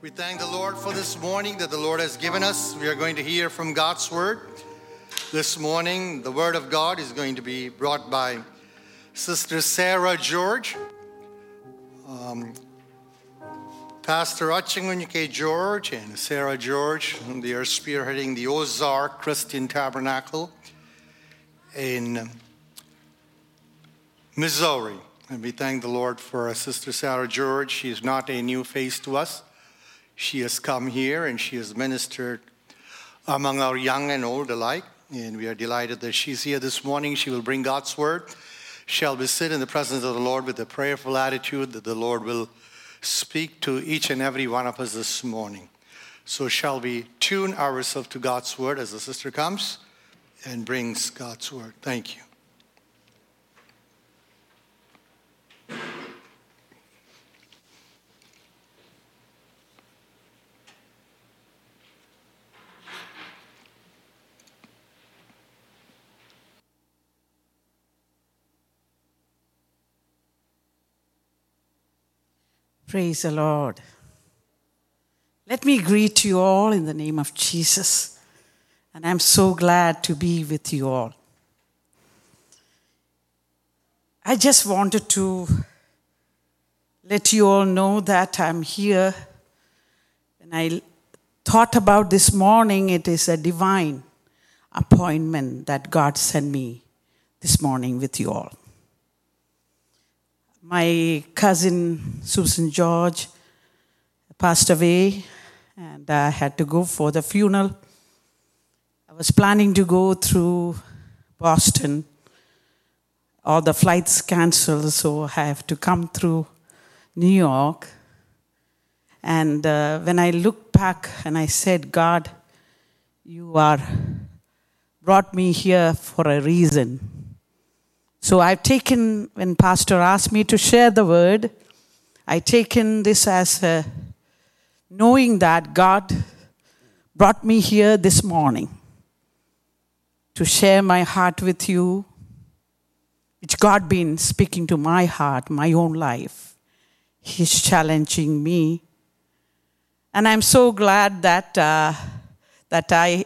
We thank the Lord for this morning that the Lord has given us. We are going to hear from God's word. This morning, the word of God is going to be brought by Sister Sarah George. Um, Pastor Achingunyake George and Sarah George, they are spearheading the Ozark Christian Tabernacle in Missouri. And we thank the Lord for Sister Sarah George. She is not a new face to us. She has come here and she has ministered among our young and old alike. And we are delighted that she's here this morning. She will bring God's word. Shall we sit in the presence of the Lord with a prayerful attitude that the Lord will speak to each and every one of us this morning. So, shall we tune ourselves to God's word as the sister comes and brings God's word? Thank you. Praise the Lord. Let me greet you all in the name of Jesus. And I'm so glad to be with you all. I just wanted to let you all know that I'm here. And I thought about this morning, it is a divine appointment that God sent me this morning with you all my cousin Susan George passed away, and I had to go for the funeral. I was planning to go through Boston, all the flights canceled, so I have to come through New York. And uh, when I looked back and I said, God, you are brought me here for a reason. So I've taken, when Pastor asked me to share the word, I taken this as a, knowing that God brought me here this morning to share my heart with you, which God been speaking to my heart, my own life. He's challenging me. And I'm so glad that, uh, that I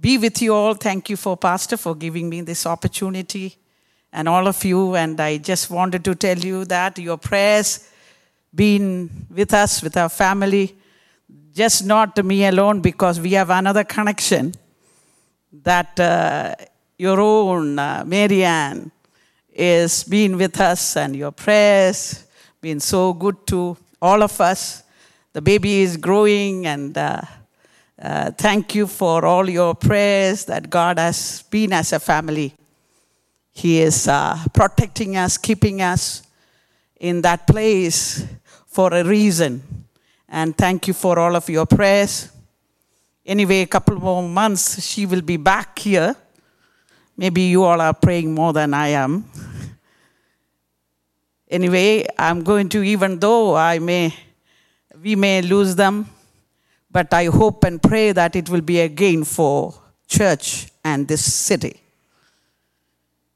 be with you all. Thank you for Pastor for giving me this opportunity and all of you. And I just wanted to tell you that your prayers been with us, with our family, just not me alone, because we have another connection that uh, your own uh, Marianne is being with us, and your prayers been so good to all of us. The baby is growing, and uh, uh, thank you for all your prayers that God has been as a family. He is uh, protecting us, keeping us in that place for a reason. And thank you for all of your prayers. Anyway, a couple more months, she will be back here. Maybe you all are praying more than I am. anyway, I'm going to, even though I may, we may lose them, but I hope and pray that it will be a gain for church and this city.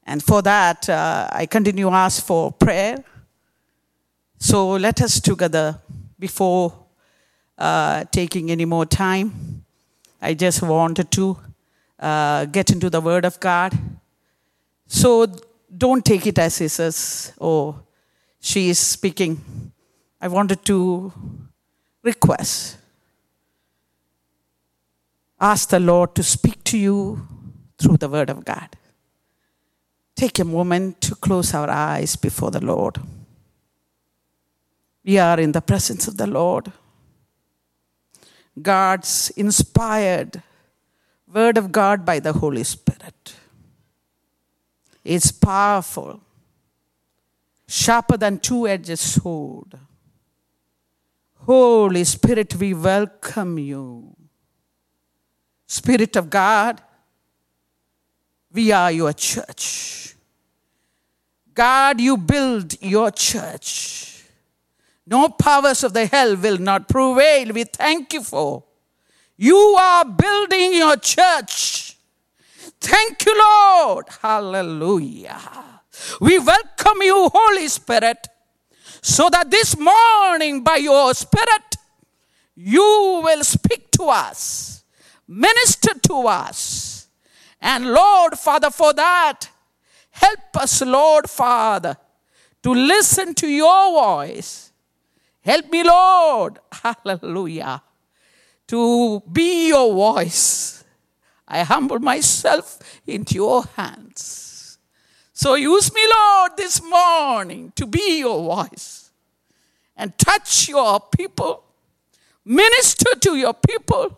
And for that, uh, I continue ask for prayer. So let us together, before uh, taking any more time, I just wanted to uh, get into the Word of God. So don't take it as he says, oh, she is speaking. I wanted to request, ask the Lord to speak to you through the Word of God take a moment to close our eyes before the Lord. We are in the presence of the Lord. God's inspired word of God by the Holy Spirit. It's powerful, sharper than two-edged sword. Holy Spirit, we welcome you. Spirit of God, we are your church. God, you build your church. No powers of the hell will not prevail. We thank you for. You are building your church. Thank you, Lord. Hallelujah. We welcome you, Holy Spirit, so that this morning, by your Spirit, you will speak to us, minister to us. And Lord, Father, for that, help us, Lord, Father, to listen to your voice. Help me, Lord, hallelujah, to be your voice. I humble myself into your hands. So use me, Lord, this morning to be your voice and touch your people Minister to your people.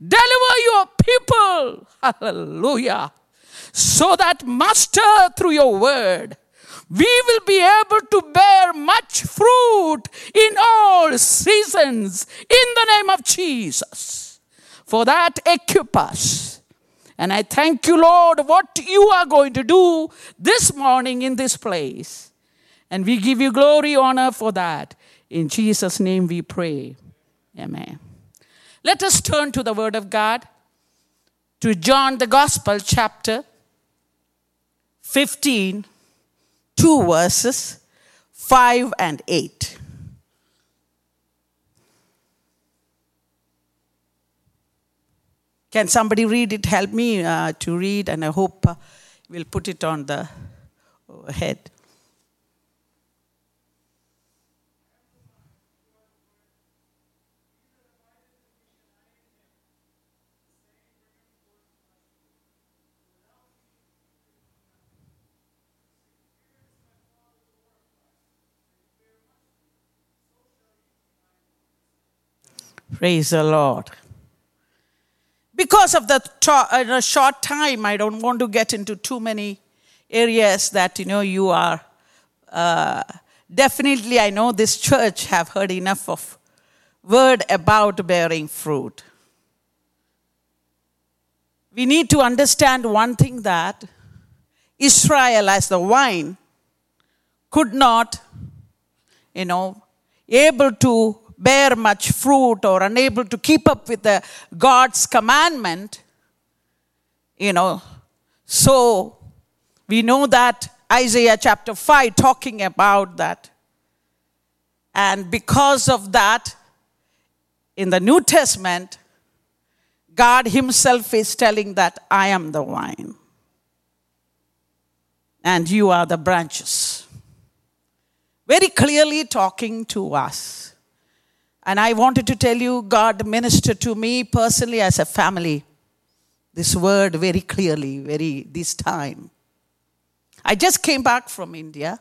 Deliver your people. Hallelujah. So that, Master, through your word, we will be able to bear much fruit in all seasons in the name of Jesus. For that, equip us. And I thank you, Lord, what you are going to do this morning in this place. And we give you glory, honor for that. In Jesus' name we pray. Amen. Let us turn to the Word of God, to John the Gospel, chapter 15, two verses 5 and 8. Can somebody read it? Help me uh, to read, and I hope uh, we'll put it on the head. Praise the Lord. Because of the uh, short time, I don't want to get into too many areas that you know you are. Uh, definitely, I know this church have heard enough of word about bearing fruit. We need to understand one thing that Israel, as the vine, could not, you know, able to bear much fruit or unable to keep up with the God's commandment, you know, so we know that Isaiah chapter 5 talking about that. And because of that, in the New Testament, God Himself is telling that I am the vine and you are the branches. Very clearly talking to us. And I wanted to tell you, God ministered to me personally as a family. This word very clearly, very this time. I just came back from India.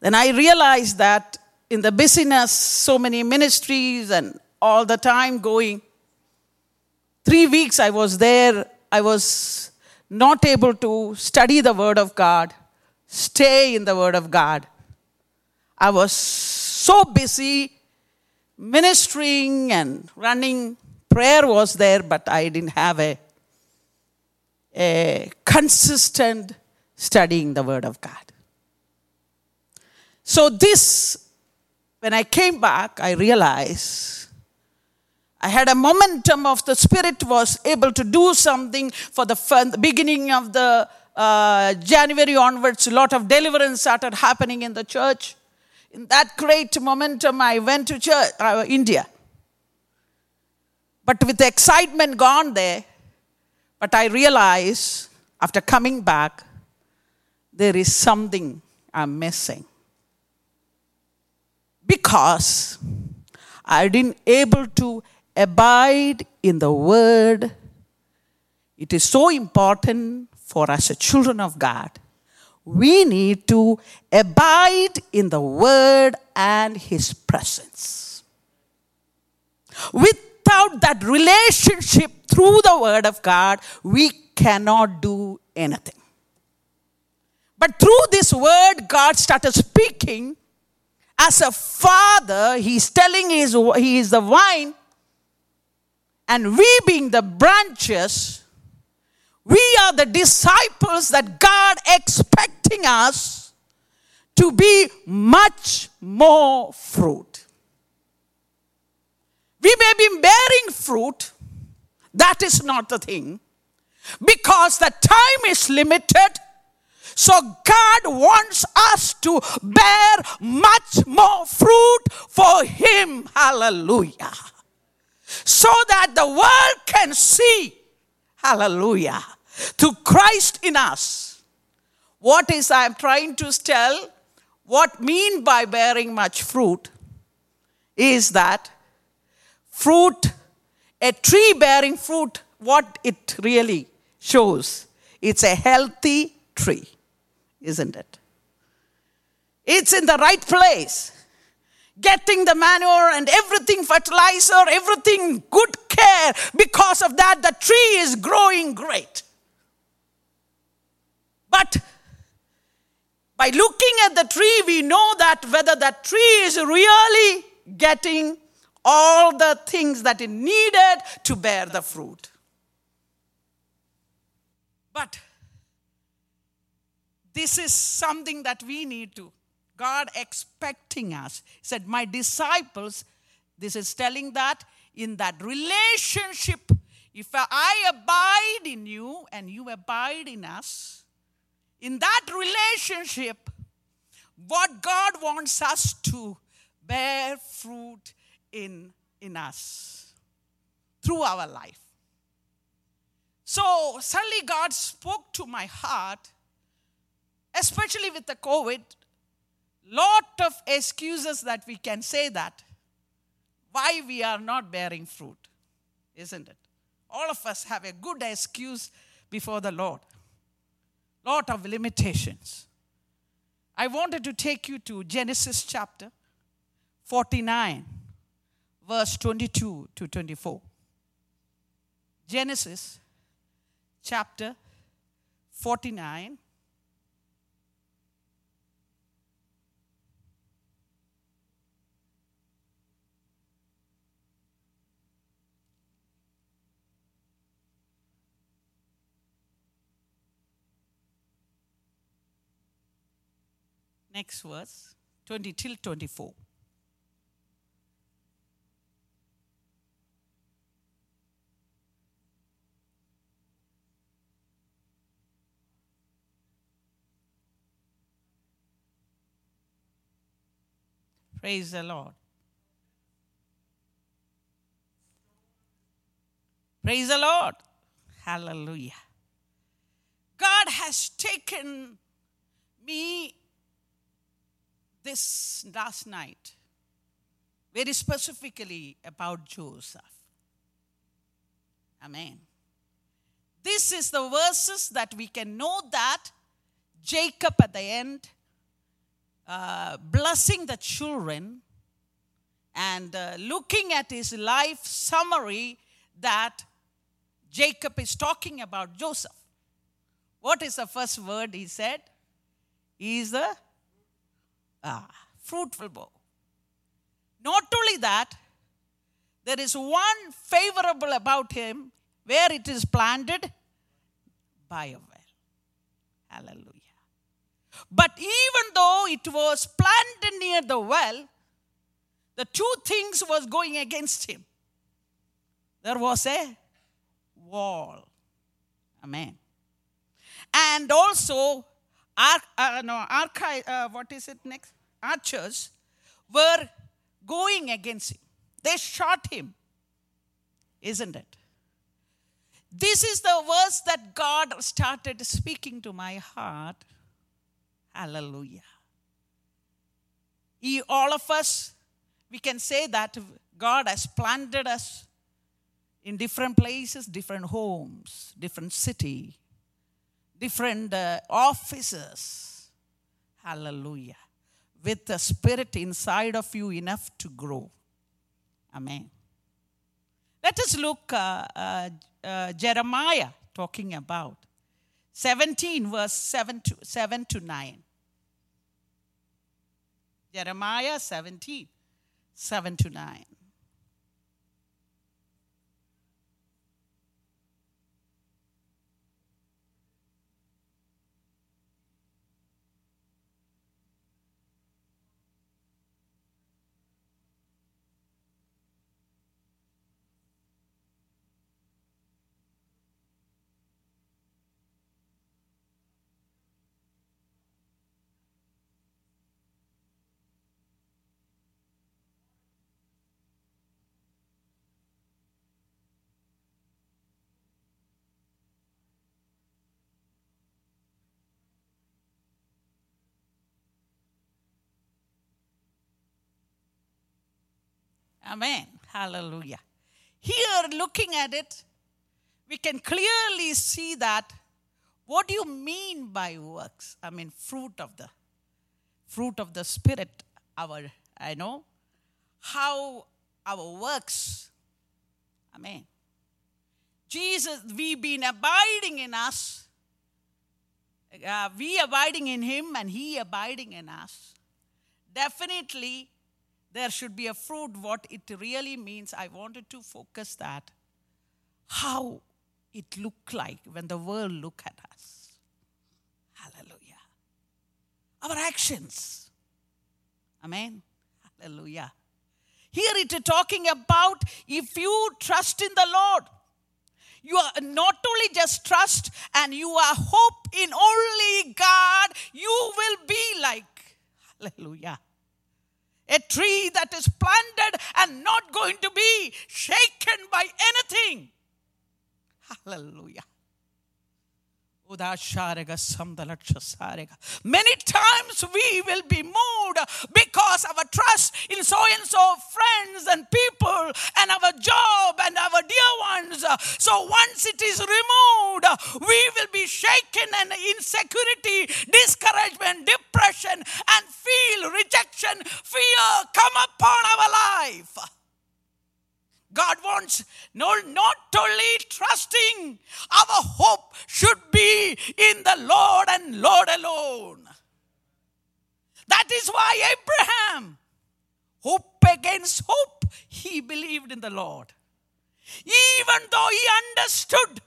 Then I realized that in the busyness, so many ministries and all the time going. Three weeks I was there, I was not able to study the Word of God, stay in the Word of God. I was so busy ministering and running. Prayer was there, but I didn't have a, a consistent studying the Word of God. So, this, when I came back, I realized I had a momentum of the Spirit was able to do something for the, the beginning of the uh, January onwards. A lot of deliverance started happening in the church. In that great momentum, I went to church, uh, India. But with the excitement gone there, but I realized after coming back, there is something I'm missing. Because I didn't able to abide in the word. It is so important for us as children of God we need to abide in the Word and His presence. Without that relationship through the Word of God, we cannot do anything. But through this Word, God started speaking. As a father, He's telling his, He is the vine, and we being the branches, we are the disciples that God expecting us to be much more fruit. We may be bearing fruit, that is not the thing, because the time is limited. So God wants us to bear much more fruit for Him. Hallelujah. So that the world can see, hallelujah, to Christ in us. What is I'm trying to tell? What mean by bearing much fruit is that fruit, a tree bearing fruit, what it really shows, it's a healthy tree, isn't it? It's in the right place. Getting the manure and everything, fertilizer, everything, good care. Because of that, the tree is growing great. But by looking at the tree, we know that whether that tree is really getting all the things that it needed to bear the fruit. But this is something that we need to. God expecting us. He said, My disciples, this is telling that in that relationship, if I abide in you and you abide in us, in that relationship, what God wants us to bear fruit in, in us through our life. So suddenly God spoke to my heart, especially with the COVID, lot of excuses that we can say that why we are not bearing fruit, isn't it? All of us have a good excuse before the Lord. Lot of limitations. I wanted to take you to Genesis chapter 49, verse 22 to 24. Genesis chapter 49. Next verse, 20 till 24. Praise the Lord. Praise the Lord. Hallelujah. God has taken me this last night very specifically about Joseph. Amen. This is the verses that we can know that Jacob at the end uh, blessing the children and uh, looking at his life summary that Jacob is talking about Joseph. What is the first word he said? He is the ah, fruitful bough. Not only that, there is one favorable about him where it is planted by a well. Hallelujah. But even though it was planted near the well, the two things was going against him. There was a wall. Amen. And also, ar- uh, no, archi- uh, what is it next? Archers were going against him. They shot him. Isn't it? This is the verse that God started speaking to my heart Hallelujah. He, all of us, we can say that God has planted us in different places, different homes, different city, different uh, offices. Hallelujah. With the spirit inside of you enough to grow. Amen. Let us look uh, uh, uh Jeremiah talking about 17 verse 7 to, 7 to 9. Jeremiah 17, 7 to 9. Amen. Hallelujah. Here, looking at it, we can clearly see that what do you mean by works? I mean, fruit of the fruit of the spirit. Our I know how our works. Amen. Jesus, we been abiding in us. Uh, we abiding in him and he abiding in us. Definitely, there should be a fruit. What it really means, I wanted to focus that. How it look like when the world look at us. Hallelujah. Our actions. Amen. Hallelujah. Here it is talking about if you trust in the Lord, you are not only just trust and you are hope in only God, you will be like, hallelujah, a tree that is planted and not going to be shaken by anything. Hallelujah. Many times we will be moved because of our trust in so and so friends and people and our job and our dear ones. So once it is removed, we will be shaken and insecurity, discouragement, depression, and feel rejection, fear come upon our life. God wants no, not only trusting, our hope should be in the Lord and Lord alone. That is why Abraham, hope against hope, he believed in the Lord. Even though he understood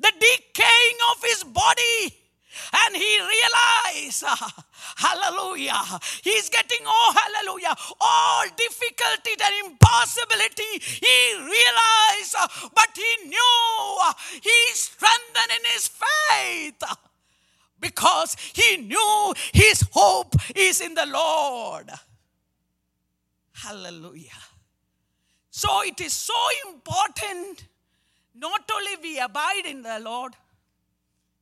the decaying of his body, and he realized, hallelujah, he's getting, oh, hallelujah, all difficulty and impossibility. He realized, but he knew he strengthened in his faith because he knew his hope is in the Lord. Hallelujah. So it is so important not only we abide in the Lord,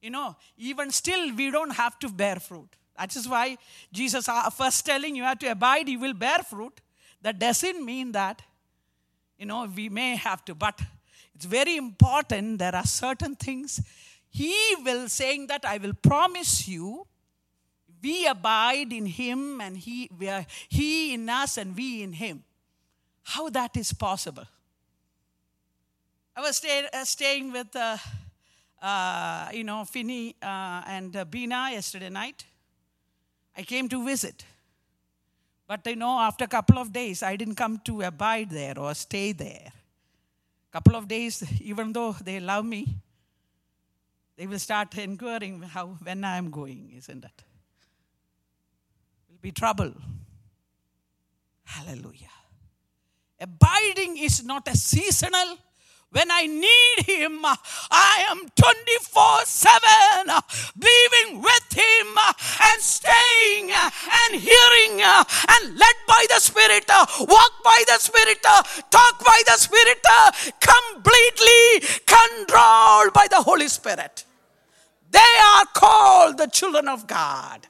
you know, even still, we don't have to bear fruit. That is why Jesus first telling you have to abide, you will bear fruit. That doesn't mean that, you know, we may have to, but it's very important. There are certain things He will saying that I will promise you. We abide in Him and He, we are, He in us and we in Him. How that is possible? I was stay, uh, staying with. Uh, uh, you know, Finney uh, and uh, Bina yesterday night. I came to visit. But you know, after a couple of days, I didn't come to abide there or stay there. A Couple of days, even though they love me, they will start inquiring how when I am going, isn't it? Will be trouble. Hallelujah. Abiding is not a seasonal when I need Him, I am 24 7 believing with Him and staying and hearing and led by the Spirit, walk by the Spirit, talk by the Spirit, completely controlled by the Holy Spirit. They are called the children of God.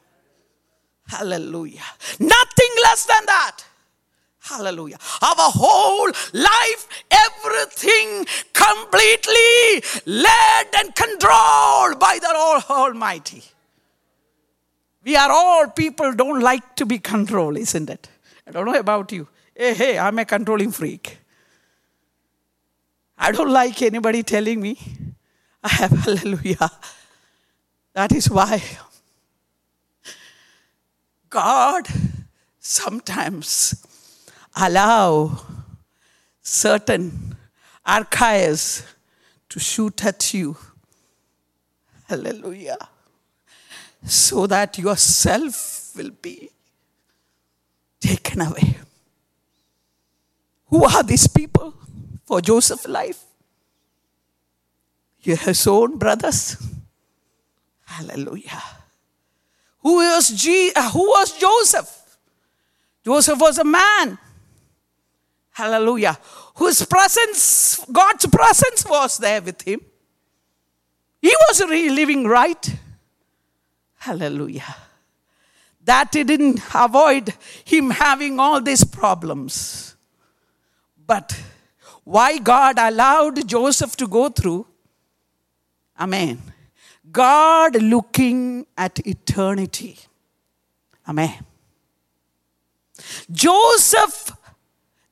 Hallelujah. Nothing less than that. Hallelujah. Our whole life, everything completely led and controlled by the Almighty. We are all people don't like to be controlled, isn't it? I don't know about you. Hey, hey, I'm a controlling freak. I don't like anybody telling me I have hallelujah. That is why God sometimes allow certain archives to shoot at you. Hallelujah. So that yourself will be taken away. Who are these people for Joseph's life? His own brothers. Hallelujah. Who was, uh, who was Joseph? Joseph was a man Hallelujah. Whose presence, God's presence was there with him. He was really living right. Hallelujah. That didn't avoid him having all these problems. But why God allowed Joseph to go through? Amen. God looking at eternity. Amen. Joseph,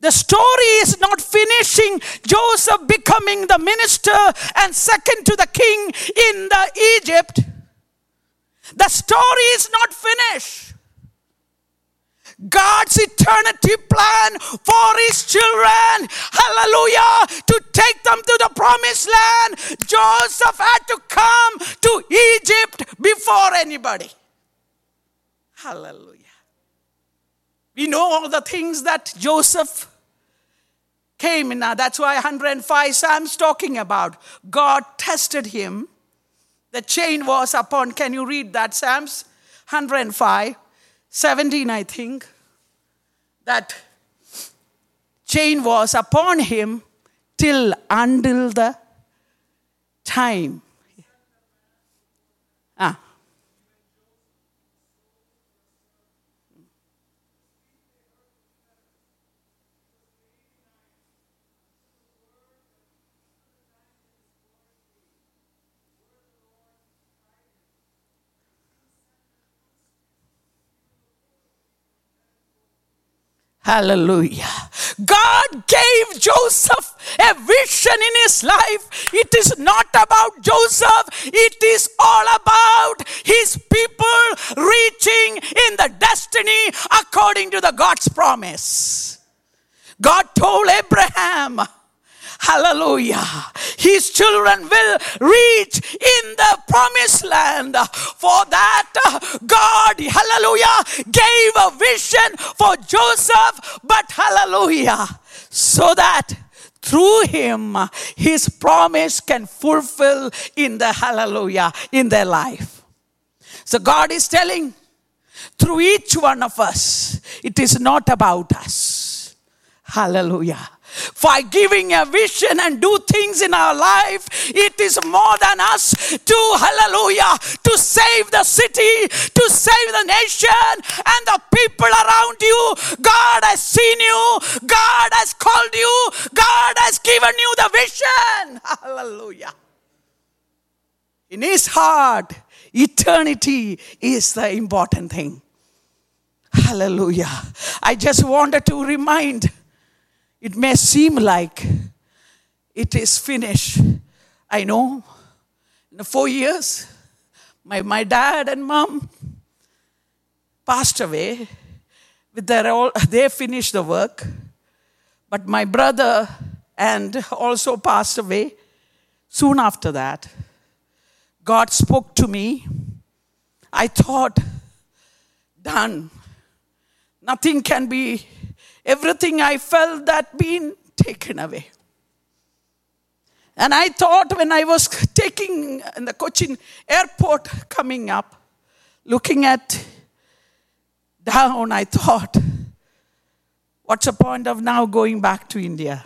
the story is not finishing. Joseph becoming the minister and second to the king in the Egypt. The story is not finished. God's eternity plan for his children. Hallelujah. To take them to the promised land. Joseph had to come to Egypt before anybody. Hallelujah. We know all the things that Joseph came. Now, that's why 105 Psalms talking about. God tested him. The chain was upon, can you read that? Psalms 105, 17, I think. That chain was upon him till until the time. Ah. Hallelujah. God gave Joseph a vision in his life. It is not about Joseph, it is all about his people reaching in the destiny according to the God's promise. God told Abraham, Hallelujah. His children will reach in the promised land. For that, God, hallelujah, gave a vision for Joseph, but hallelujah, so that through him his promise can fulfill in the hallelujah in their life. So God is telling through each one of us, it is not about us. Hallelujah for giving a vision and do things in our life. It is more than us to, hallelujah, to save the city, to save the nation and the people around you. God has seen you, God has called you, God has given you the vision. Hallelujah. In His heart, eternity is the important thing. Hallelujah. I just wanted to remind it may seem like it is finished. I know. In the four years, my, my dad and mom passed away. With their all, they finished the work. But my brother and also passed away soon after that. God spoke to me. I thought, done. Nothing can be everything I felt that been taken away. And I thought when I was taking in the Cochin airport coming up, looking at down, I thought, what's the point of now going back to India?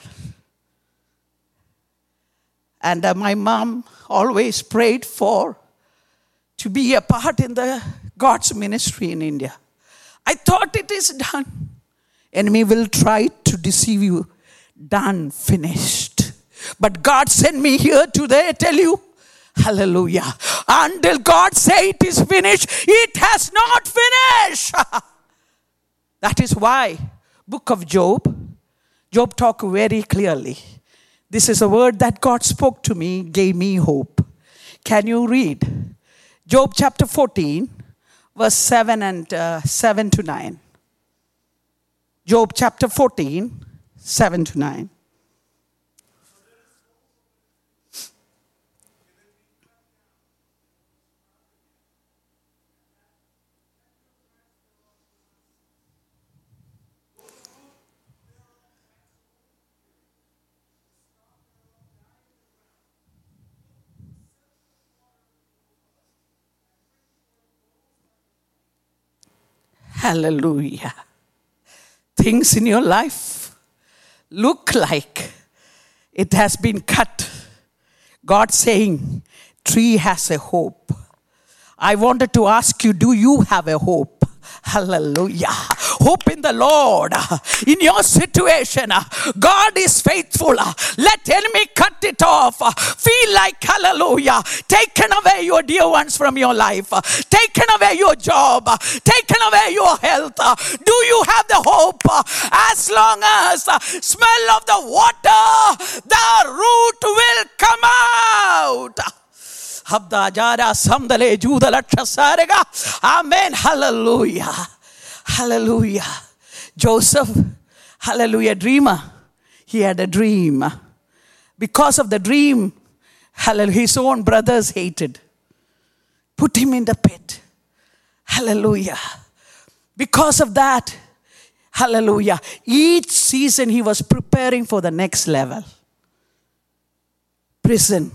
And uh, my mom always prayed for to be a part in the God's ministry in India. I thought it is done. Enemy will try to deceive you. Done, finished. But God sent me here today, tell you, hallelujah. Until God say it is finished, it has not finished. that is why book of Job, Job talk very clearly. This is a word that God spoke to me, gave me hope. Can you read? Job chapter 14, verse 7 and uh, 7 to 9. Job chapter 14, 7 to 9. Hallelujah things in your life look like it has been cut, God saying, tree has a hope. I wanted to ask you, do you have a hope? Hallelujah. Hope in the Lord. In your situation, God is faithful. Let enemy cut it off. Feel like hallelujah. Taken away your dear ones from your life. Taken away your job. Taken away your health. Do you have the hope? As long as smell of the water, the root will come out. Habdajara samdale judalaksha sarega. Amen. Hallelujah. Hallelujah. Joseph, hallelujah, dreamer. He had a dream. Because of the dream, hallelujah, his own brothers hated. Put him in the pit. Hallelujah. Because of that, hallelujah, each season he was preparing for the next level prison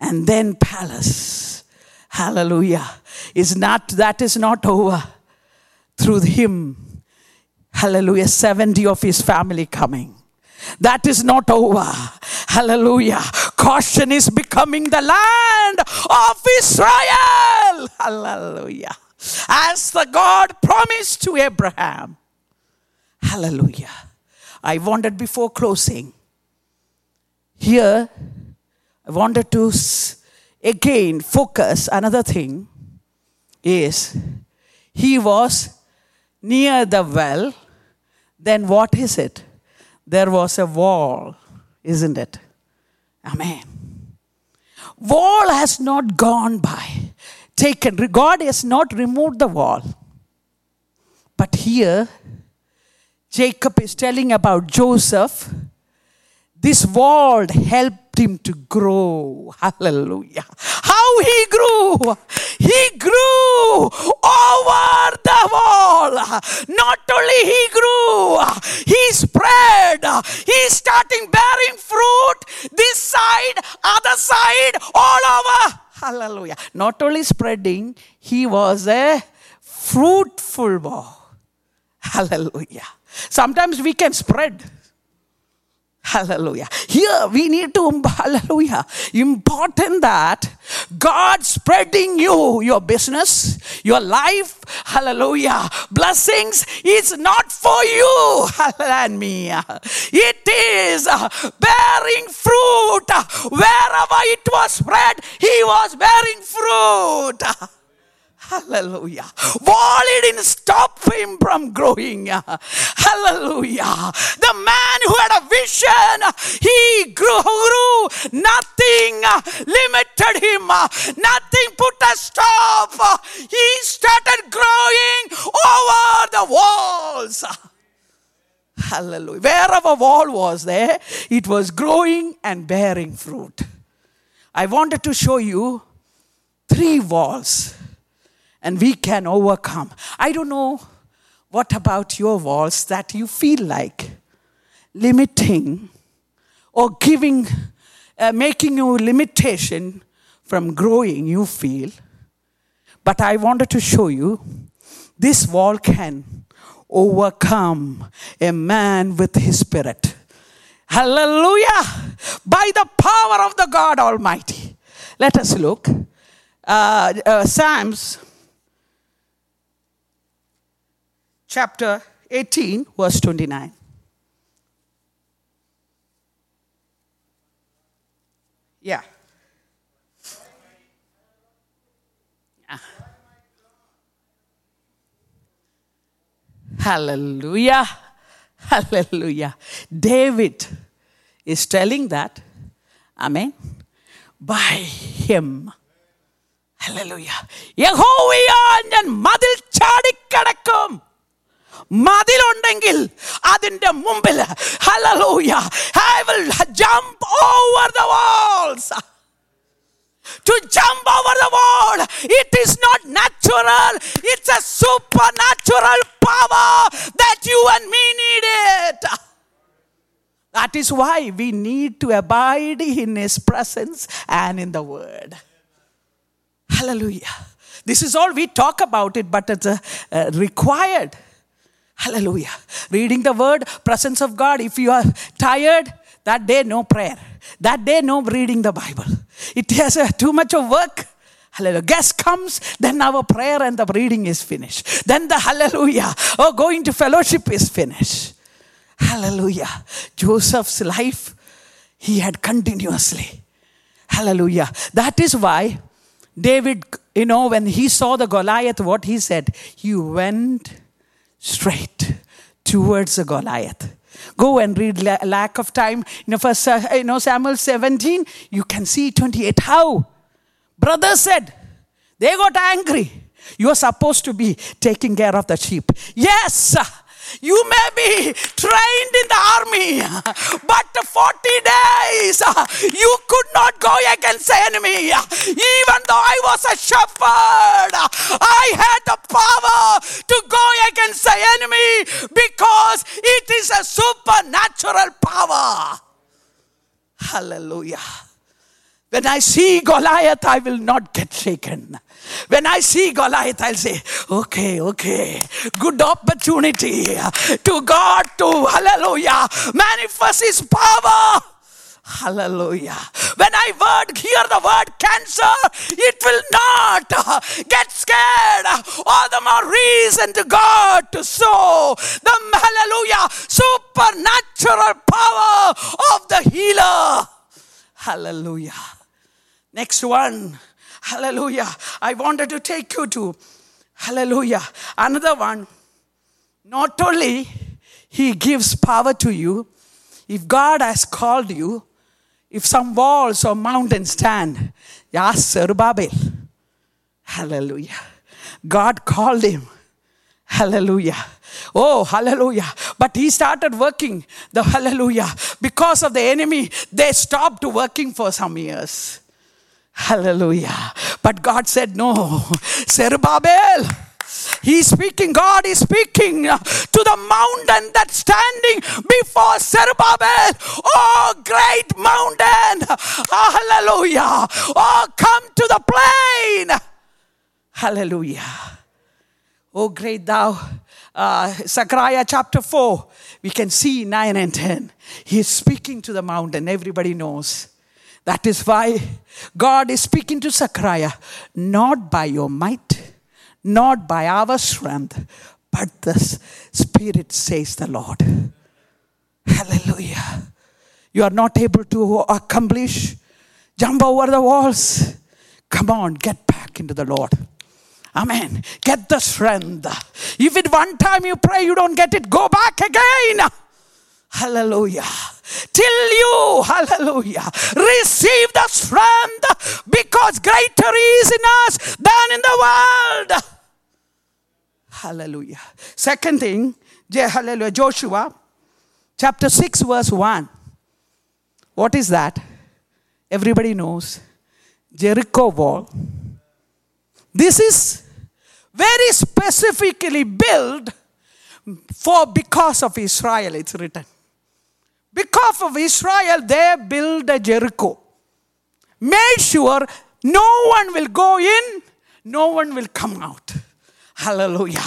and then palace. Hallelujah. Is not that is not over through him. Hallelujah. 70 of his family coming. That is not over. Hallelujah. Caution is becoming the land of Israel. Hallelujah. As the God promised to Abraham. Hallelujah. I wanted before closing. Here, I wanted to again focus another thing is he was near the well then what is it? There was a wall isn't it? Amen. Wall has not gone by taken god has not removed the wall. But here jacob is telling about joseph this wall helped him to grow. Hallelujah. How he grew. He grew over the wall. Not only he grew, he spread. He's starting bearing fruit this side, other side, all over. Hallelujah. Not only spreading, he was a fruitful wall. Hallelujah. Sometimes we can spread Hallelujah. Here we need to, hallelujah, important that God spreading you, your business, your life, hallelujah, blessings is not for you, hallelujah. It is uh, bearing fruit. Wherever it was spread, he was bearing fruit. Hallelujah. Wall didn't stop him from growing. Hallelujah. The man who had a vision, he grew, grew. Nothing limited him. Nothing put a stop. He started growing over the walls. Hallelujah. Wherever wall was there, it was growing and bearing fruit. I wanted to show you three walls and we can overcome. I don't know what about your walls that you feel like limiting or giving, uh, making you limitation from growing, you feel. But I wanted to show you this wall can overcome a man with his spirit. Hallelujah! By the power of the God Almighty. Let us look. Uh, uh, Psalms chapter 18, verse 29. Yeah. yeah. Hallelujah. Hallelujah. David is telling that, Amen, by him. Hallelujah. യഹോവയാ ഞാൻ മതിൽ ചാടിക്കടക്കും മതിലുണ്ടെങ്കിൽ അതിൻ്റെ മുമ്പിൽ hallelujah I will jump over the walls to jump over the wall. It is not natural, it's a supernatural power that you and me need it. That is why we need to abide in His presence and in the Word. Hallelujah. This is all we talk about it, but it's uh, uh, required. Hallelujah. Reading the word, presence of God. If you are tired, that day no prayer. That day no reading the Bible. It has uh, too much of work. Hallelujah. Guest comes, then our prayer and the reading is finished. Then the hallelujah, oh, going to fellowship is finished. Hallelujah. Joseph's life, he had continuously. Hallelujah. That is why David, you know, when he saw the Goliath, what he said, he went straight towards the Goliath. Go and read lack of time. You know, first, uh, you know, Samuel 17, you can see 28. How? Brothers said, they got angry. You are supposed to be taking care of the sheep. Yes, you may be trained in the army, but 40 days uh, you could not go against the enemy. Even though I was a shepherd, I had the power to go against the enemy because it is a supernatural power. Hallelujah. When I see Goliath, I will not get shaken. When I see Goliath, I'll say, okay, okay, good opportunity to God to, hallelujah, manifest His power. Hallelujah. When I word hear the word cancer, it will not get scared. All the more reason to God to show the hallelujah supernatural power of the healer. Hallelujah. Next one. Hallelujah. I wanted to take you to, hallelujah, another one. Not only He gives power to you, if God has called you, if some walls or mountains stand, ask Zerubbabel. Hallelujah. God called him. Hallelujah. Oh, hallelujah. But he started working the hallelujah. Because of the enemy, they stopped working for some years. Hallelujah. But God said, No, Zerubbabel. He's speaking, God is speaking to the mountain that's standing before Zerubbabel. Oh, great mountain. hallelujah. Oh, come to the plain. Hallelujah. Oh, great thou. Uh, Zechariah chapter 4, we can see 9 and 10. He's speaking to the mountain. Everybody knows. That is why God is speaking to Zechariah, not by your might, not by our strength, but the Spirit says the Lord. Hallelujah. You are not able to accomplish, jump over the walls. Come on, get back into the Lord. Amen. Get the strength. If at one time you pray, you don't get it, go back again. Hallelujah. Till you, hallelujah, receive the strength because greater is in us than in the world. Hallelujah. Second thing, hallelujah, Joshua chapter 6, verse 1. What is that? Everybody knows. Jericho wall. This is very specifically built for because of Israel, it's written. Because of Israel, they built a Jericho. Made sure no one will go in, no one will come out. Hallelujah.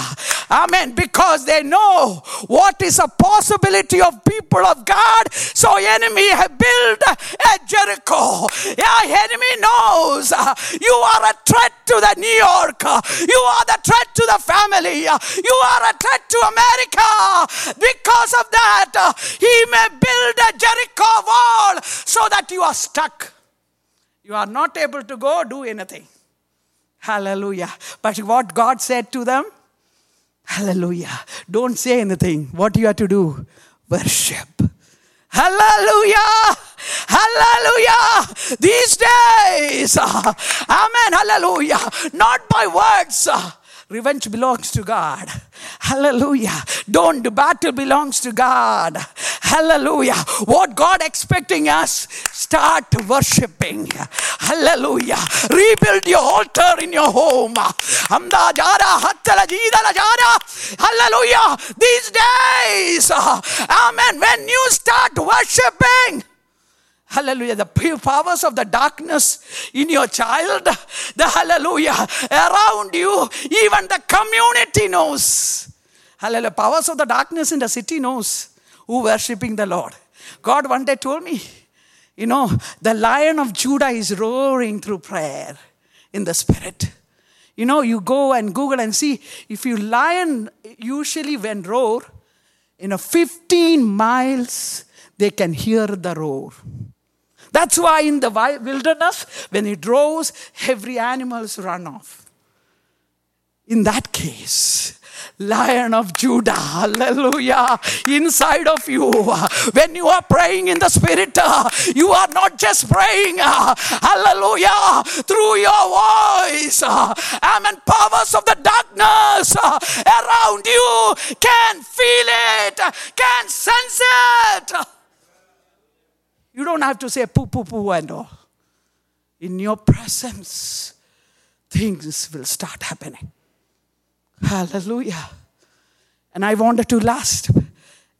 Amen. Because they know what is a possibility of people of God. So enemy have built a Jericho. Yeah, enemy knows uh, you are a threat to the New York. You are the threat to the family. You are a threat to America. Because of that, uh, he may build a Jericho wall so that you are stuck. You are not able to go do anything. Hallelujah. But what God said to them, Hallelujah. Don't say anything. What you have to do? Worship. Hallelujah. Hallelujah. These days. Amen. Hallelujah. Not by words Revenge belongs to God. Hallelujah. Don't, the battle belongs to God. Hallelujah. What God expecting us, start worshiping. Hallelujah. Rebuild your altar in your home. Hallelujah. These days, uh, amen, when you start worshiping, Hallelujah. The powers of the darkness in your child, the hallelujah around you, even the community knows. Hallelujah. Powers of the darkness in the city knows who worshiping the Lord. God one day told me, you know, the lion of Judah is roaring through prayer. in the spirit. You know, you go and Google and see if you lion usually when roar, in a 15 miles they can hear the roar. That's why in the wilderness, when it roars, every animals run off. In that case, Lion of Judah, hallelujah, inside of you. When you are praying in the Spirit, you are not just praying, hallelujah, through your voice. Amen. Powers of the darkness around you can feel it, can sense it. You don't have to say poo poo poo and all. In your presence, things will start happening. Hallelujah. And I wanted to last.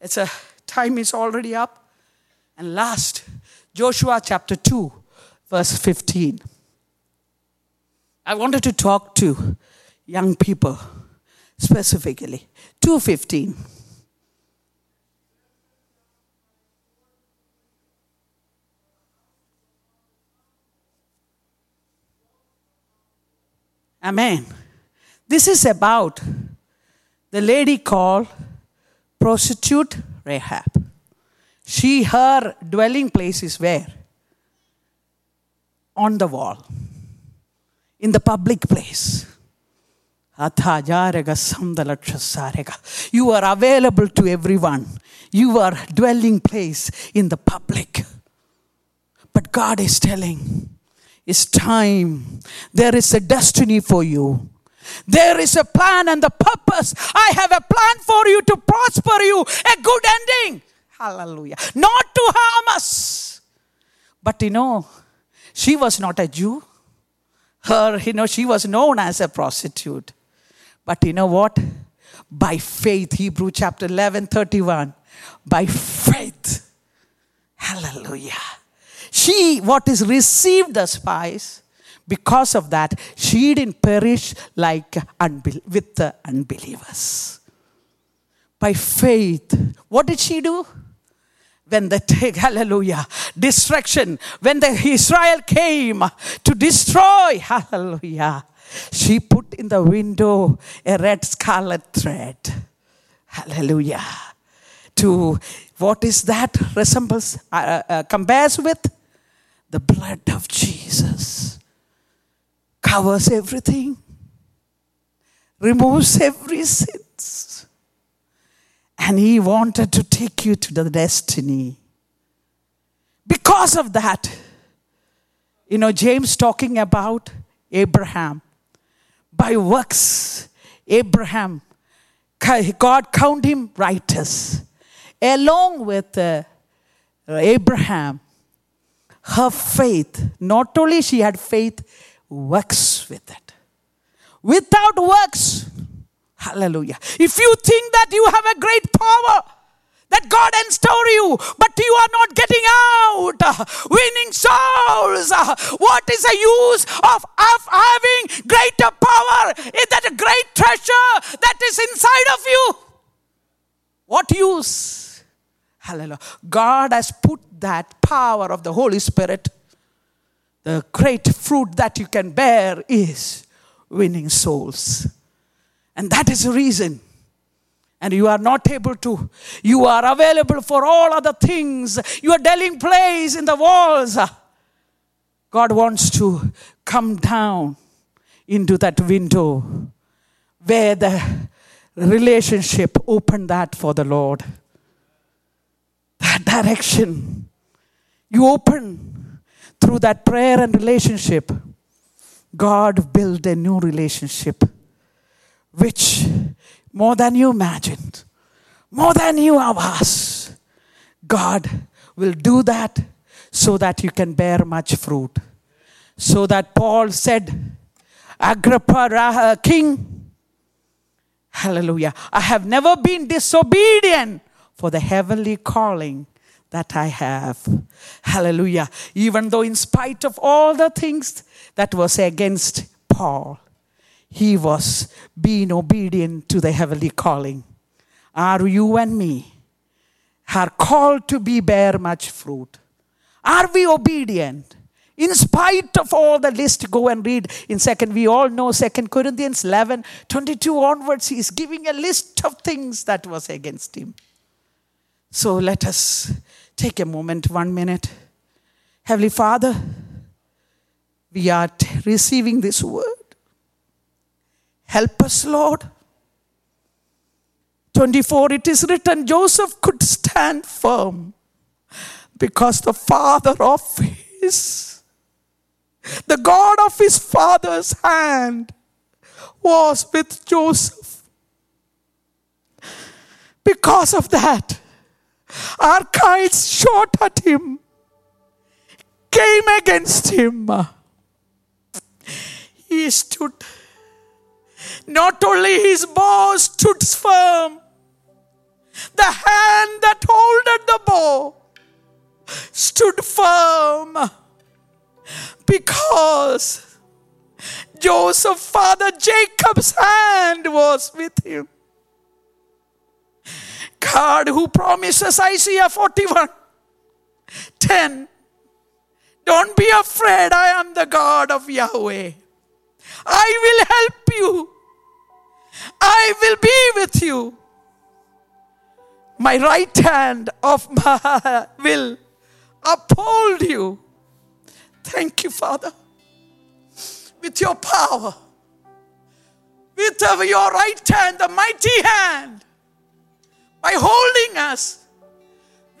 It's a time is already up. And last, Joshua chapter 2, verse 15. I wanted to talk to young people specifically. 215. Amen. This is about the lady called prostitute Rahab. She, her dwelling place is where? On the wall, in the public place. You are available to everyone. You are dwelling place in the public. But God is telling, it's time. There is a destiny for you. There is a plan and the purpose. I have a plan for you to prosper you, a good ending. Hallelujah. Not to harm us. But you know, she was not a Jew. Her, you know, she was known as a prostitute. But you know what? By faith, Hebrew chapter 11, 31. By faith. Hallelujah. She, what is received the spice, because of that, she didn't perish like with the unbelievers. By faith, what did she do? When the hallelujah destruction, when the Israel came to destroy, hallelujah, she put in the window a red scarlet thread. Hallelujah. To what is that resembles, uh, uh, compares with? The blood of Jesus covers everything, removes every sins. And he wanted to take you to the destiny. Because of that, you know, James talking about Abraham. By works, Abraham, God count him righteous. Along with uh, Abraham, her faith, not only she had faith, works with it. Without works, hallelujah. If you think that you have a great power, that God enstowed you, but you are not getting out, winning souls. What is the use of, of having greater power? Is that a great treasure that is inside of you? What use? Hallelujah. God has put that power of the Holy Spirit the great fruit that you can bear is winning souls. And that is the reason. And you are not able to, you are available for all other things. You are dwelling place in the walls. God wants to come down into that window where the relationship opened that for the Lord. Direction. You open through that prayer and relationship, God built a new relationship, which more than you imagined, more than you have asked, God will do that so that you can bear much fruit. So that Paul said, Agrippa, uh, king, hallelujah, I have never been disobedient for the heavenly calling that I have. Hallelujah. Even though, in spite of all the things that was against Paul, he was being obedient to the heavenly calling. Are you and me are called to be bear much fruit? Are we obedient In spite of all the list, go and read in second. We all know Second Corinthians 11, 22 onwards. He is giving a list of things that was against him. So let us take a moment, one minute. Heavenly Father, we are t- receiving this word. Help us, Lord. 24, it is written Joseph could stand firm because the father of his, the God of his father's hand was with Joseph. Because of that, Archites shot at him, came against him. He stood. Not only his bow stood firm, the hand that holded the bow stood firm because Joseph, father Jacob's hand was with him. God who promises Isaiah 41 10. Don't be afraid, I am the God of Yahweh. I will help you. I will be with you. My right hand of my will uphold you. Thank you, Father. With your power, with your right hand, the mighty hand, by holding us,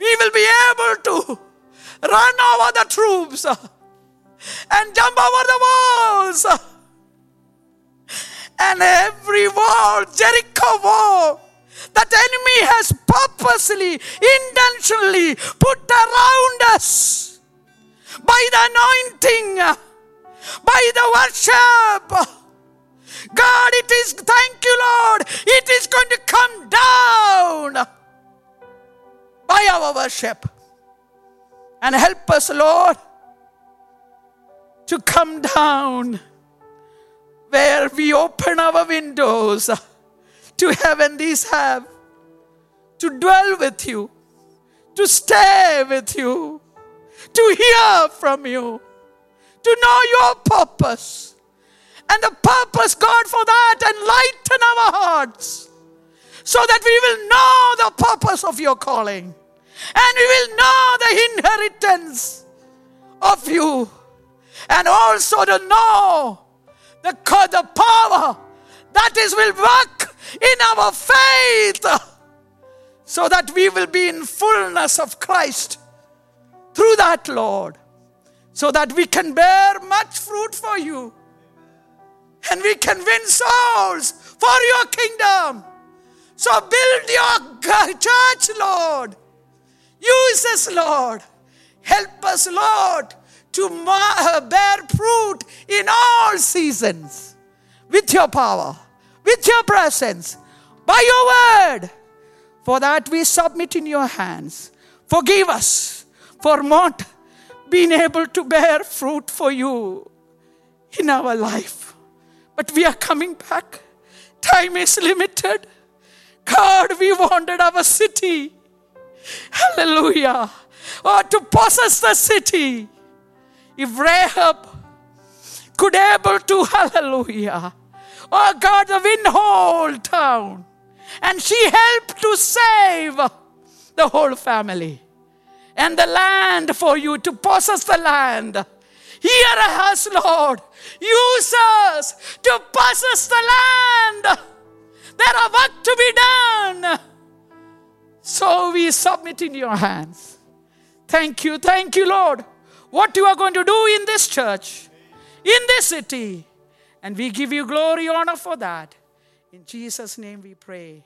we will be able to run over the troops uh, and jump over the walls. Uh, and every wall, Jericho wall, that enemy has purposely, intentionally put around us by the anointing, uh, by the worship. God, it is, thank you, Lord, it is going to come down by our worship. And help us, Lord, to come down where we open our windows to heaven, these have to dwell with you, to stay with you, to hear from you, to know your purpose. And the purpose, God, for that, enlighten our hearts so that we will know the purpose of your calling and we will know the inheritance of you and also to know the, the power that is will work in our faith so that we will be in fullness of Christ through that, Lord, so that we can bear much fruit for you and we can win souls for your kingdom. So build your church, Lord. Use us, Lord. Help us, Lord, to bear fruit in all seasons with your power, with your presence, by your word. For that we submit in your hands. Forgive us for not being able to bear fruit for you in our life. But we are coming back. Time is limited. God, we wanted our city. Hallelujah. Or to possess the city. If Rahab could able to, hallelujah. Oh God, the wind whole town. And she helped to save the whole family. And the land for you to possess the land. Hear us, Lord. Use us to possess the land. There are work to be done. So we submit in your hands. Thank you, thank you, Lord. What you are going to do in this church, in this city. And we give you glory, honor for that. In Jesus' name we pray.